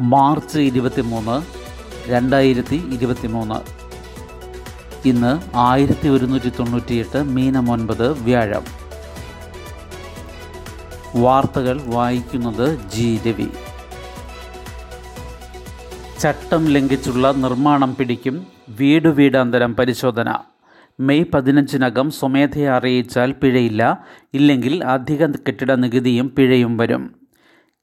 March ഇരുപത്തിമൂന്ന് രണ്ടായിരത്തി ഇരുപത്തിമൂന്ന്. ഇന്ന് ആയിരത്തി ഒരുന്നൂറ്റി തൊണ്ണൂറ്റിയെട്ട് മീനം ഒൻപത് വ്യാഴം. വാർത്തകൾ വായിക്കുന്നത് ജി രവി. ചട്ടം ലംഘിച്ചുള്ള നിർമ്മാണം പിടിക്കും വീട് വീടാന്തരം പരിശോധന. മെയ് പതിനഞ്ചിനകം സ്വമേധയെ അറിയിച്ചാൽ പിഴയില്ല. ഇല്ലെങ്കിൽ അധിക കെട്ടിട നികുതിയും പിഴയും വരും.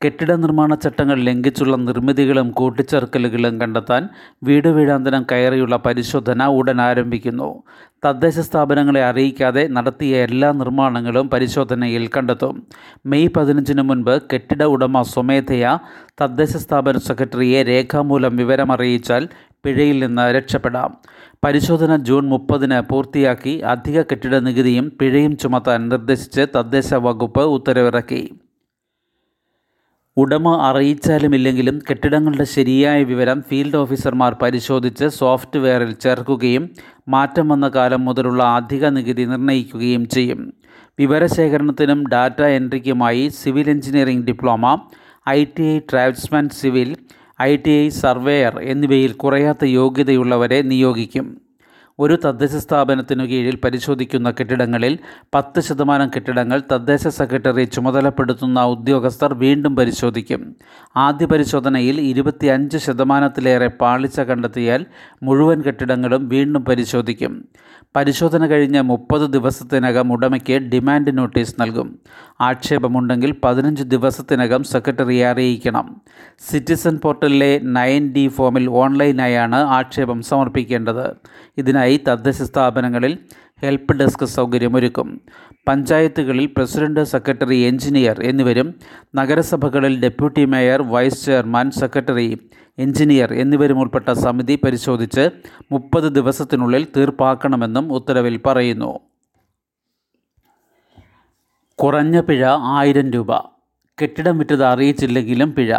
കെട്ടിട നിർമ്മാണ ചട്ടങ്ങൾ ലംഘിച്ചുള്ള നിർമ്മിതികളും കൂട്ടിച്ചേർക്കലുകളും കണ്ടെത്താൻ വീട് വീടാന്തരം കയറിയുള്ള പരിശോധന ഉടൻ ആരംഭിക്കുന്നു. തദ്ദേശ സ്ഥാപനങ്ങളെ അറിയിക്കാതെ നടത്തിയ എല്ലാ നിർമ്മാണങ്ങളും പരിശോധനയിൽ കണ്ടെത്തും. മെയ് പതിനഞ്ചിന് മുൻപ് കെട്ടിട ഉടമ സ്വമേധയാ തദ്ദേശ സ്ഥാപന സെക്രട്ടറിയെ രേഖാമൂലം വിവരമറിയിച്ചാൽ പിഴയിൽ നിന്ന് രക്ഷപ്പെടാം. പരിശോധന ജൂൺ മുപ്പതിന് പൂർത്തിയാക്കി അധിക കെട്ടിട നികുതിയും പിഴയും ചുമത്താൻ നിർദ്ദേശിച്ച് തദ്ദേശ വകുപ്പ് ഉത്തരവിറക്കി. ഉടമ അറിയിച്ചാലുമില്ലെങ്കിലും കെട്ടിടങ്ങളുടെ ശരിയായ വിവരം ഫീൽഡ് ഓഫീസർമാർ പരിശോധിച്ച് സോഫ്റ്റ്വെയറിൽ ചേർക്കുകയും മാറ്റം വന്ന കാലം മുതലുള്ള അധിക നികുതി നിർണയിക്കുകയും ചെയ്യും. വിവരശേഖരണത്തിനും data എൻട്രിക്കുമായി civil engineering diploma I T I draughtsman civil I T I surveyor എന്നിവയിൽ കുറയാത്ത യോഗ്യതയുള്ളവരെ നിയോഗിക്കും. ഒരു തദ്ദേശ സ്ഥാപനത്തിനു കീഴിൽ പരിശോധിക്കുന്ന കെട്ടിടങ്ങളിൽ പത്ത് ശതമാനം കെട്ടിടങ്ങൾ തദ്ദേശ സെക്രട്ടറി ചുമതലപ്പെടുത്തുന്ന ഉദ്യോഗസ്ഥർ വീണ്ടും പരിശോധിക്കും. ആദ്യ പരിശോധനയിൽ ഇരുപത്തിയഞ്ച് ശതമാനത്തിലേറെ പാളിച്ച കണ്ടെത്തിയാൽ മുഴുവൻ കെട്ടിടങ്ങളും വീണ്ടും പരിശോധിക്കും. പരിശോധന കഴിഞ്ഞ് മുപ്പത് ദിവസത്തിനകം ഉടമയ്ക്ക് ഡിമാൻഡ് നോട്ടീസ് നൽകും. ആക്ഷേപമുണ്ടെങ്കിൽ പതിനഞ്ച് ദിവസത്തിനകം സെക്രട്ടറിയെ അറിയിക്കണം. സിറ്റിസൺ പോർട്ടലിലെ നയൻ ഡി ഫോമിൽ ഓൺലൈനായാണ് ആക്ഷേപം സമർപ്പിക്കേണ്ടത്. ഇതിനായി തദ്ദേശ സ്ഥാപനങ്ങളിൽ ഹെൽപ്പ് ഡെസ്ക് സൗകര്യമൊരുക്കും. പഞ്ചായത്തുകളിൽ പ്രസിഡന്റ് സെക്രട്ടറി എഞ്ചിനീയർ എന്നിവരും നഗരസഭകളിൽ deputy mayor vice chairman secretary engineer എന്നിവരും ഉൾപ്പെട്ട സമിതി പരിശോധിച്ച് മുപ്പത് ദിവസത്തിനുള്ളിൽ തീർപ്പാക്കണമെന്നും ഉത്തരവിൽ പറയുന്നു. കുറഞ്ഞ പിഴ ആയിരം രൂപ. കെട്ടിടം വിറ്റത് അറിയിച്ചില്ലെങ്കിലും പിഴ.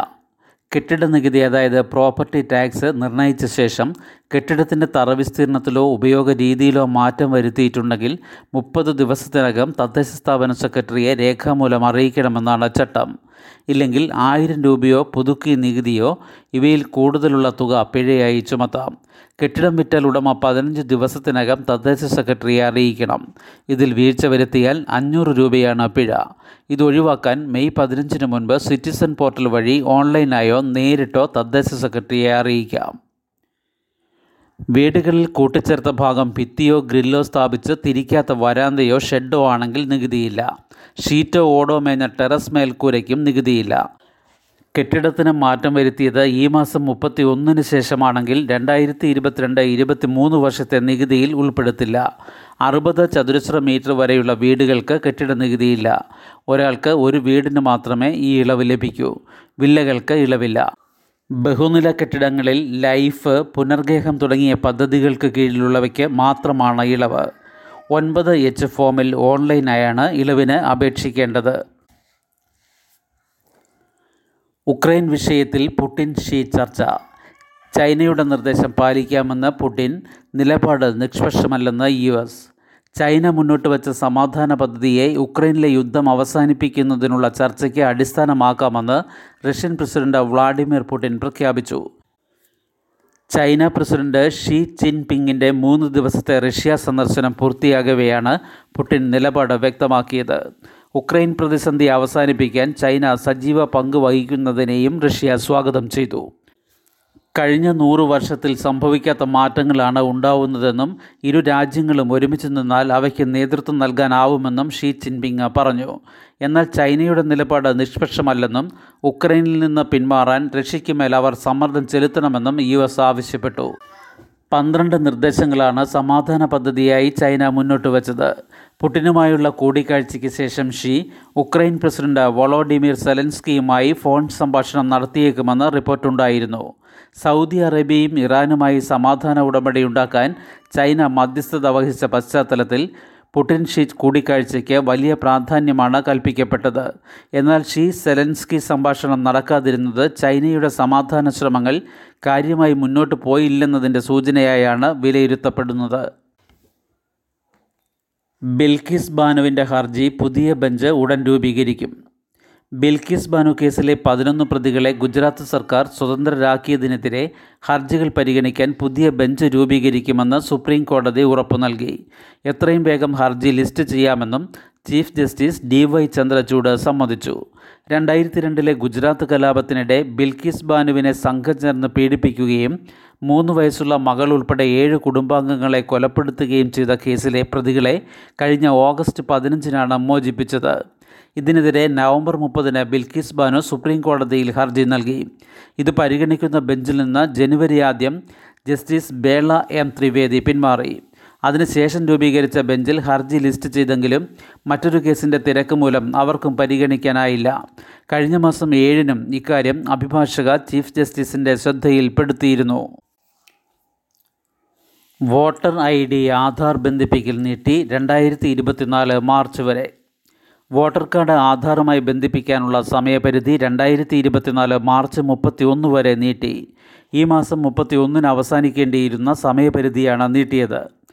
കെട്ടിട നികുതി അതായത് പ്രോപ്പർട്ടി ടാക്സ് നിർണയിച്ച ശേഷം കെട്ടിടത്തിന്റെ തറ വിസ്തീർണത്തിലോ ഉപയോഗ രീതിയിലോ മാറ്റം വരുത്തിയിട്ടുണ്ടെങ്കിൽ മുപ്പത് ദിവസത്തിനകം തദ്ദേശ സ്ഥാപന സെക്രട്ടറിയെ രേഖാമൂലം അറിയിക്കണമെന്നാണ് ചട്ടം. ഇല്ലെങ്കിൽ ആയിരം രൂപയോ പുതുക്കി നികുതിയോ ഇവയിൽ കൂടുതലുള്ള തുക പിഴയായി ചുമത്താം. കെട്ടിടം വിറ്റാൽ ഉടമ പതിനഞ്ച് ദിവസത്തിനകം തദ്ദേശ സെക്രട്ടറിയെ അറിയിക്കണം. ഇതിൽ വീഴ്ച വരുത്തിയാൽ അഞ്ഞൂറ് രൂപയാണ് പിഴ. ഇത് ഒഴിവാക്കാൻ മെയ് പതിനഞ്ചിന് മുൻപ് സിറ്റിസൺ പോർട്ടൽ വഴി ഓൺലൈനായോ നേരിട്ടോ തദ്ദേശ സെക്രട്ടറിയെ അറിയിക്കാം. വീടുകളിൽ കൂട്ടിച്ചേർത്ത ഭാഗം ഭിത്തിയോ ഗ്രില്ലോ സ്ഥാപിച്ച് തിരിക്കാത്ത വരാന്തയോ ഷെഡോ ആണെങ്കിൽ നികുതിയില്ല. ഷീറ്റോ ഓടോ മേഞ്ഞ ടെറസ് മേൽക്കൂരയ്ക്കും നികുതിയില്ല. കെട്ടിടത്തിന് മാറ്റം വരുത്തിയത് ഈ മാസം മുപ്പത്തി ഒന്നിന് ശേഷമാണെങ്കിൽ രണ്ടായിരത്തി ഇരുപത്തിരണ്ട് ഇരുപത്തി മൂന്ന് വർഷത്തെ നികുതിയിൽ ഉൾപ്പെടുത്തില്ല. അറുപത് ചതുരശ്ര മീറ്റർ വരെയുള്ള വീടുകൾക്ക് കെട്ടിട നികുതിയില്ല. ഒരാൾക്ക് ഒരു വീടിന് മാത്രമേ ഈ ഇളവ് ലഭിക്കൂ. വില്ലകൾക്ക് ഇളവില്ല. ബഹുനില കെട്ടിടങ്ങളിൽ ലൈഫ് പുനർഗേഹം തുടങ്ങിയ പദ്ധതികൾക്ക് കീഴിലുള്ളവയ്ക്ക് മാത്രമാണ് ഇളവ്. ഒൻപത് എച്ച് ഫോമിൽ ഓൺലൈനായാണ് ഇളവിന് അപേക്ഷിക്കേണ്ടത്. ഉക്രൈൻ വിഷയത്തിൽ പുടിൻ ഷീ ചർച്ച. ചൈനയുടെ നിർദ്ദേശം പാലിക്കാമെന്ന് പുടിൻ. നിലപാട് നിഷ്പക്ഷമല്ലെന്ന് യു എസ്. ചൈന മുന്നോട്ട് വച്ച സമാധാന പദ്ധതിയെ ഉക്രൈനിലെ യുദ്ധം അവസാനിപ്പിക്കുന്നതിനുള്ള ചർച്ചയ്ക്ക് അടിസ്ഥാനമാക്കാമെന്ന് റഷ്യൻ പ്രസിഡന്റ് വ്ളാഡിമിർ പുടിൻ പ്രഖ്യാപിച്ചു. ചൈന പ്രസിഡന്റ് ഷീ ജിൻപിങ്ങിന്റെ മൂന്ന് ദിവസത്തെ റഷ്യ സന്ദർശനം പൂർത്തിയാകവെയാണ് പുടിൻ നിലപാട് വ്യക്തമാക്കിയത്. ഉക്രൈൻ പ്രതിസന്ധി അവസാനിപ്പിക്കാൻ ചൈന സജീവ പങ്ക് വഹിക്കുന്നതിനെയും റഷ്യ സ്വാഗതം ചെയ്തു. കഴിഞ്ഞ നൂറ് വർഷത്തിൽ സംഭവിക്കാത്ത മാറ്റങ്ങളാണ് ഉണ്ടാവുന്നതെന്നും ഇരു രാജ്യങ്ങളും ഒരുമിച്ച് നിന്നാൽ അവയ്ക്ക് നേതൃത്വം നൽകാനാവുമെന്നും ഷീ ജിൻപിങ് പറഞ്ഞു. എന്നാൽ ചൈനയുടെ നിലപാട് നിഷ്പക്ഷമല്ലെന്നും ഉക്രൈനിൽ നിന്ന് പിന്മാറാൻ റഷ്യയ്ക്ക് മേൽ അവർ സമ്മർദ്ദം ചെലുത്തണമെന്നും യു എസ് ആവശ്യപ്പെട്ടു. പന്ത്രണ്ട് നിർദ്ദേശങ്ങളാണ് സമാധാന പദ്ധതിയായി ചൈന മുന്നോട്ട് വച്ചത്. പുടിനുമായുള്ള കൂടിക്കാഴ്ചയ്ക്ക് ശേഷം ഷീ ഉക്രൈൻ പ്രസിഡന്റ് വൊളോഡിമിർ സെലൻസ്കിയുമായി ഫോൺ സംഭാഷണം നടത്തിയേക്കുമെന്ന് റിപ്പോർട്ടുണ്ടായിരുന്നു. സൗദി അറേബ്യയും ഇറാനുമായി സമാധാന ഉടമ്പടി ഉണ്ടാക്കാൻ ചൈന മധ്യസ്ഥത വഹിച്ച പശ്ചാത്തലത്തിൽ പുടിൻ ഷീ കൂടിക്കാഴ്ചയ്ക്ക് വലിയ പ്രാധാന്യമാണ് കൽപ്പിക്കപ്പെട്ടത്. എന്നാൽ ഷീ സെലൻസ്കി സംഭാഷണം നടക്കാതിരുന്നത് ചൈനയുടെ സമാധാന ശ്രമങ്ങൾ കാര്യമായി മുന്നോട്ട് പോയില്ലെന്നതിന്റെ സൂചനയായാണ് വിലയിരുത്തപ്പെടുന്നത്. ബിൽക്കിസ് ബാനുവിന്റെ ഹർജി പുതിയ ബെഞ്ച് ഉടൻ രൂപീകരിക്കും. ബിൽഖിസ് ബാനു കേസിലെ പതിനൊന്ന് പ്രതികളെ ഗുജറാത്ത് സർക്കാർ സ്വതന്ത്രരാക്കിയതിനെതിരെ ഹർജികൾ പരിഗണിക്കാൻ പുതിയ ബെഞ്ച് രൂപീകരിക്കുമെന്ന് സുപ്രീം കോടതി ഉറപ്പു നൽകി. എത്രയും വേഗം ഹർജി ലിസ്റ്റ് ചെയ്യാമെന്നും chief justice D Y Chandrachud സമ്മതിച്ചു. രണ്ടായിരത്തി രണ്ടിലെ ഗുജറാത്ത് കലാപത്തിനിടെ ബിൽക്കിസ് ബാനുവിനെ സംഘം ചേർന്ന് പീഡിപ്പിക്കുകയും മൂന്ന് വയസ്സുള്ള മകൾ ഉൾപ്പെടെ ഏഴ് കുടുംബാംഗങ്ങളെ കൊലപ്പെടുത്തുകയും ചെയ്ത കേസിലെ പ്രതികളെ കഴിഞ്ഞ ഓഗസ്റ്റ് പതിനഞ്ചിനാണ് മോചിപ്പിച്ചത്. ഇതിനെതിരെ നവംബർ മുപ്പതിന് ബിൽക്കിസ് ബാനു സുപ്രീം കോടതിയിൽ ഹർജി നൽകി. ഇത് പരിഗണിക്കുന്ന ബെഞ്ചിൽ നിന്ന് ജനുവരി ആദ്യം ജസ്റ്റിസ് ബേള എം ത്രിവേദി പിന്മാറി. അതിനുശേഷം രൂപീകരിച്ച ബെഞ്ചിൽ ഹർജി ലിസ്റ്റ് ചെയ്തെങ്കിലും മറ്റൊരു കേസിന്റെ തിരക്ക് മൂലം അവർക്കും പരിഗണിക്കാനായില്ല. കഴിഞ്ഞ മാസം ഏഴിനും ഇക്കാര്യം അഭിഭാഷക ചീഫ് ജസ്റ്റിസിന്റെ ശ്രദ്ധയിൽപ്പെടുത്തിയിരുന്നു. വോട്ടർ ഐ ഡി ആധാർ ബന്ധിപ്പിക്കൽ നീട്ടി രണ്ടായിരത്തി ഇരുപത്തിനാല് മാർച്ച് വരെ. വോട്ടർ കാർഡ് ആധാറുമായി ബന്ധിപ്പിക്കാനുള്ള സമയപരിധി രണ്ടായിരത്തി ഇരുപത്തിനാല് മാർച്ച് മുപ്പത്തി ഒന്ന് വരെ നീട്ടി. ഈ മാസം മുപ്പത്തി ഒന്നിന് അവസാനിക്കേണ്ടിയിരുന്ന സമയപരിധിയാണ് നീട്ടിയത്.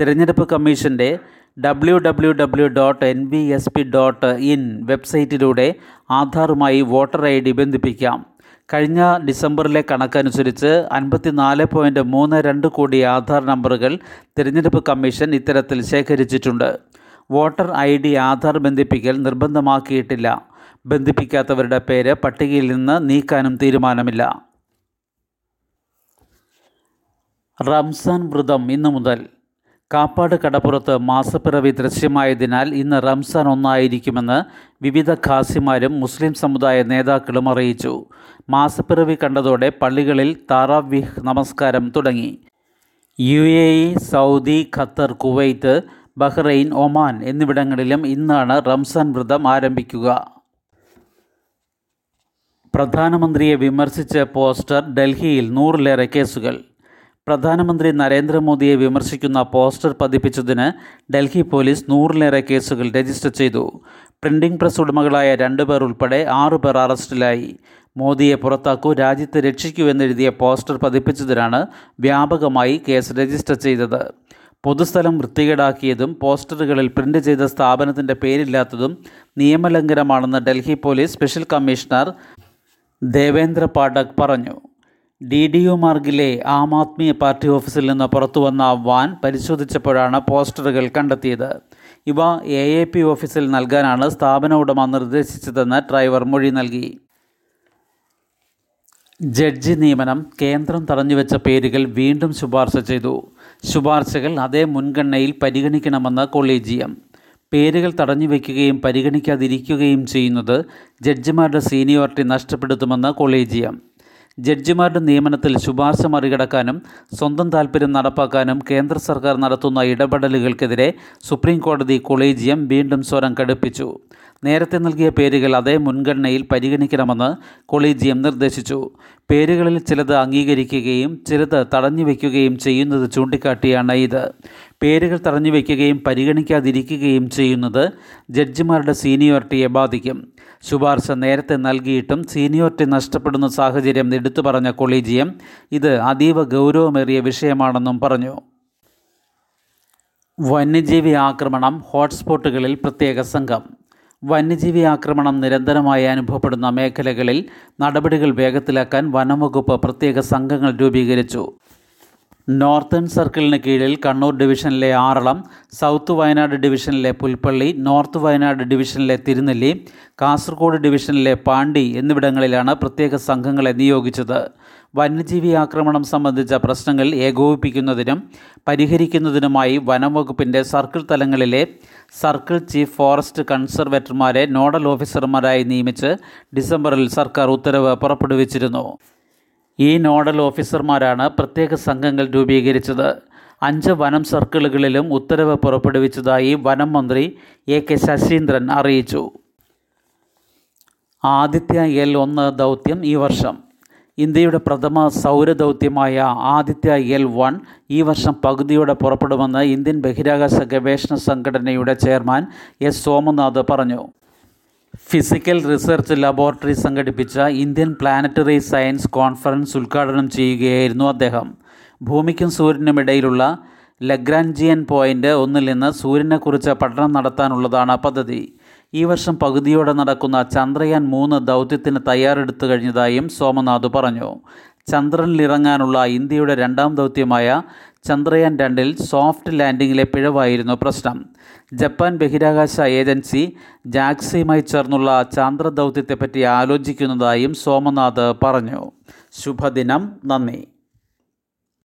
തിരഞ്ഞെടുപ്പ് കമ്മീഷന്റെ W W W dot N V S P dot in വെബ്സൈറ്റിലൂടെ ആധാറുമായി വോട്ടർ ഐ ഡി ബന്ധിപ്പിക്കാം. കഴിഞ്ഞ ഡിസംബറിലെ കണക്കനുസരിച്ച് അൻപത്തിനാല് പോയിന്റ് മൂന്ന് രണ്ട് കോടി ആധാർ നമ്പറുകൾ തിരഞ്ഞെടുപ്പ് കമ്മീഷൻ ഇത്തരത്തിൽ ശേഖരിച്ചിട്ടുണ്ട്. വോട്ടർ ഐ ഡി ആധാർ ബന്ധിപ്പിക്കൽ നിർബന്ധമാക്കിയിട്ടില്ല. ബന്ധിപ്പിക്കാത്തവരുടെ പേര് പട്ടികയിൽ നിന്ന് നീക്കാനും തീരുമാനമില്ല. റംസാൻ വ്രതം ഇന്നു മുതൽ കാപ്പാട് കടപ്പുറത്ത് മാസപ്പിറവി ദൃശ്യമായതിനാൽ ഇന്ന് റംസാൻ ഒന്നായിരിക്കുമെന്ന് വിവിധ ഖാസിമാരും മുസ്ലിം സമുദായ നേതാക്കളും അറിയിച്ചു. മാസപ്പിറവി കണ്ടതോടെ പള്ളികളിൽ താറാവിഹ് നമസ്കാരം തുടങ്ങി. U A E Saudi Qatar Kuwait Bahrain Oman എന്നിവിടങ്ങളിലും ഇന്നാണ് റംസാൻ വ്രതം ആരംഭിക്കുക. പ്രധാനമന്ത്രിയെ വിമർശിച്ച പോസ്റ്റർ ഡൽഹിയിൽ നൂറിലേറെ കേസുകൾ. പ്രധാനമന്ത്രി നരേന്ദ്രമോദിയെ വിമർശിക്കുന്ന പോസ്റ്റർ പതിപ്പിച്ചതിന് ഡൽഹി പോലീസ് നൂറിലേറെ കേസുകൾ രജിസ്റ്റർ ചെയ്തു. പ്രിന്റിംഗ് പ്രസ് ഉടമകളായ രണ്ടുപേർ ഉൾപ്പെടെ ആറുപേർ അറസ്റ്റിലായി. മോദിയെ പുറത്താക്കൂ രാജ്യത്തെ രക്ഷിക്കൂ എന്നെഴുതിയ പോസ്റ്റർ പതിപ്പിച്ചതിനാണ് വ്യാപകമായി കേസ് രജിസ്റ്റർ ചെയ്തത്. പൊതുസ്ഥലം വൃത്തികേടാക്കിയതും പോസ്റ്ററുകളിൽ പ്രിന്റ് ചെയ്ത സ്ഥാപനത്തിന്റെ പേരില്ലാത്തതും നിയമലംഘനമാണെന്ന് Delhi police special commissioner Devendra Pathak പറഞ്ഞു. ഡി ഡി യു മാർഗിലെ ആം ആദ്മി പാർട്ടി ഓഫീസിൽ നിന്ന് പുറത്തു വന്ന വാൻ പരിശോധിച്ചപ്പോഴാണ് പോസ്റ്ററുകൾ കണ്ടെത്തിയത്. ഇവ എ എ പി ഓഫീസിൽ നൽകാനാണ് സ്ഥാപന ഉടമ നിർദ്ദേശിച്ചതെന്ന് ഡ്രൈവർ മൊഴി നൽകി. ജഡ്ജി നിയമനം കേന്ദ്രം തടഞ്ഞുവെച്ച പേരുകൾ വീണ്ടും ശുപാർശ ചെയ്തു. ശുപാർശകൾ അതേ മുൻഗണനയിൽ പരിഗണിക്കണമെന്ന് കൊളീജിയം. പേരുകൾ തടഞ്ഞുവെക്കുകയും പരിഗണിക്കാതിരിക്കുകയും ചെയ്യുന്നത് ജഡ്ജിമാരുടെ സീനിയോറിറ്റി നഷ്ടപ്പെടുത്തുമെന്ന് കൊളീജിയം. ജഡ്ജിമാരുടെ നിയമനത്തിൽ ശുപാർശ മറികടക്കാനും സ്വന്തം താൽപ്പര്യം നടപ്പാക്കാനും കേന്ദ്ര സർക്കാർ നടത്തുന്ന ഇടപെടലുകൾക്കെതിരെ സുപ്രീം കോടതി കൊളീജിയം വീണ്ടും സ്വരം കടുപ്പിച്ചു. നേരത്തെ നൽകിയ പേരുകൾ അതേ മുൻഗണനയിൽ പരിഗണിക്കണമെന്ന് കൊളീജിയം നിർദ്ദേശിച്ചു. പേരുകളിൽ ചിലത് അംഗീകരിക്കുകയും ചിലത് തടഞ്ഞുവെക്കുകയും ചെയ്യുന്നത് ചൂണ്ടിക്കാട്ടിയാണ് ഇത്. പേരുകൾ തടഞ്ഞു തടഞ്ഞുവെക്കുകയും പരിഗണിക്കാതിരിക്കുകയും ചെയ്യുന്നത് ജഡ്ജിമാരുടെ സീനിയോറിറ്റിയെ ബാധിക്കും. ശുപാർശ നേരത്തെ നൽകിയിട്ടും സീനിയോറിറ്റി നഷ്ടപ്പെടുന്ന സാഹചര്യം എടുത്തു പറഞ്ഞ കൊളീജിയം ഇത് അതീവ ഗൗരവമേറിയ വിഷയമാണെന്നും പറഞ്ഞു. വന്യജീവി ആക്രമണം ഹോട്ട്സ്പോട്ടുകളിൽ പ്രത്യേക സംഘം. വന്യജീവി ആക്രമണം നിരന്തരമായി അനുഭവപ്പെടുന്ന മേഖലകളിൽ നടപടികൾ വേഗത്തിലാക്കാൻ വനംവകുപ്പ് പ്രത്യേക സംഘങ്ങൾ രൂപീകരിച്ചു. നോർത്തേൺ സർക്കിളിന് കീഴിൽ കണ്ണൂർ ഡിവിഷനിലെ ആറളം സൗത്ത് വയനാട് ഡിവിഷനിലെ പുൽപ്പള്ളി നോർത്ത് വയനാട് ഡിവിഷനിലെ തിരുനെല്ലി കാസർഗോഡ് ഡിവിഷനിലെ പാണ്ടി എന്നിവിടങ്ങളിലാണ് പ്രത്യേക സംഘങ്ങളെ നിയോഗിച്ചത്. വന്യജീവി ആക്രമണം സംബന്ധിച്ച പ്രശ്നങ്ങൾ ഏകോപിപ്പിക്കുന്നതിനും പരിഹരിക്കുന്നതിനുമായി വനംവകുപ്പിന്റെ സർക്കിൾ തലങ്ങളിലെ സർക്കിൾ ചീഫ് ഫോറസ്റ്റ് കൺസർവേറ്റർമാരെ നോഡൽ ഓഫീസർമാരായി നിയമിച്ച് ഡിസംബറിൽ സർക്കാർ ഉത്തരവ് പുറപ്പെടുവിച്ചിരുന്നു. ഈ നോഡൽ ഓഫീസർമാരാണ് പ്രത്യേക സംഘങ്ങൾ രൂപീകരിച്ചത്. അഞ്ച് വനം സർക്കിളുകളിലും ഉത്തരവ് പുറപ്പെടുവിച്ചതായി വനം മന്ത്രി എ കെ ശശീന്ദ്രൻ അറിയിച്ചു. ആദിത്യ എൽ ഒന്ന് ദൗത്യം ഈ വർഷം. ഇന്ത്യയുടെ പ്രഥമ സൗരദൗത്യമായ ആദിത്യ എൽ വൺ ഈ വർഷം പകുതിയോടെ പുറപ്പെടുമെന്ന് ഇന്ത്യൻ ബഹിരാകാശ ഗവേഷണ സംഘടനയുടെ ചെയർമാൻ എസ് സോമനാഥ് പറഞ്ഞു. ഫിസിക്കൽ റിസർച്ച് ലബോറട്ടറി സംഘടിപ്പിച്ച ഇന്ത്യൻ പ്ലാനറ്ററി സയൻസ് കോൺഫറൻസ് ഉദ്ഘാടനം ചെയ്യുകയായിരുന്നു അദ്ദേഹം. ഭൂമിക്കും സൂര്യനും ഇടയിലുള്ള ലഗ്രാൻജിയൻ പോയിന്റ് ഒന്നിൽ നിന്ന് സൂര്യനെക്കുറിച്ച് പഠനം നടത്താനുള്ളതാണ് പദ്ധതി. ഈ വർഷം പകുതിയോടെ നടക്കുന്ന ചന്ദ്രയാൻ മൂന്ന് ദൗത്യത്തിന് തയ്യാറെടുത്തു കഴിഞ്ഞതായും സോമനാഥ് പറഞ്ഞു. ചന്ദ്രനിലിറങ്ങാനുള്ള ഇന്ത്യയുടെ രണ്ടാം ദൗത്യമായ ചന്ദ്രയാൻ രണ്ടിൽ സോഫ്റ്റ് ലാൻഡിങ്ങിലെ പിഴവായിരുന്നു പ്രശ്നം. ജപ്പാൻ ബഹിരാകാശ ഏജൻസി ജാക്സയുമായി ചേർന്നുള്ള ചാന്ദ്ര ദൗത്യത്തെപ്പറ്റി ആലോചിക്കുന്നതായും സോമനാഥ് പറഞ്ഞു. ശുഭദിനം നന്ദി.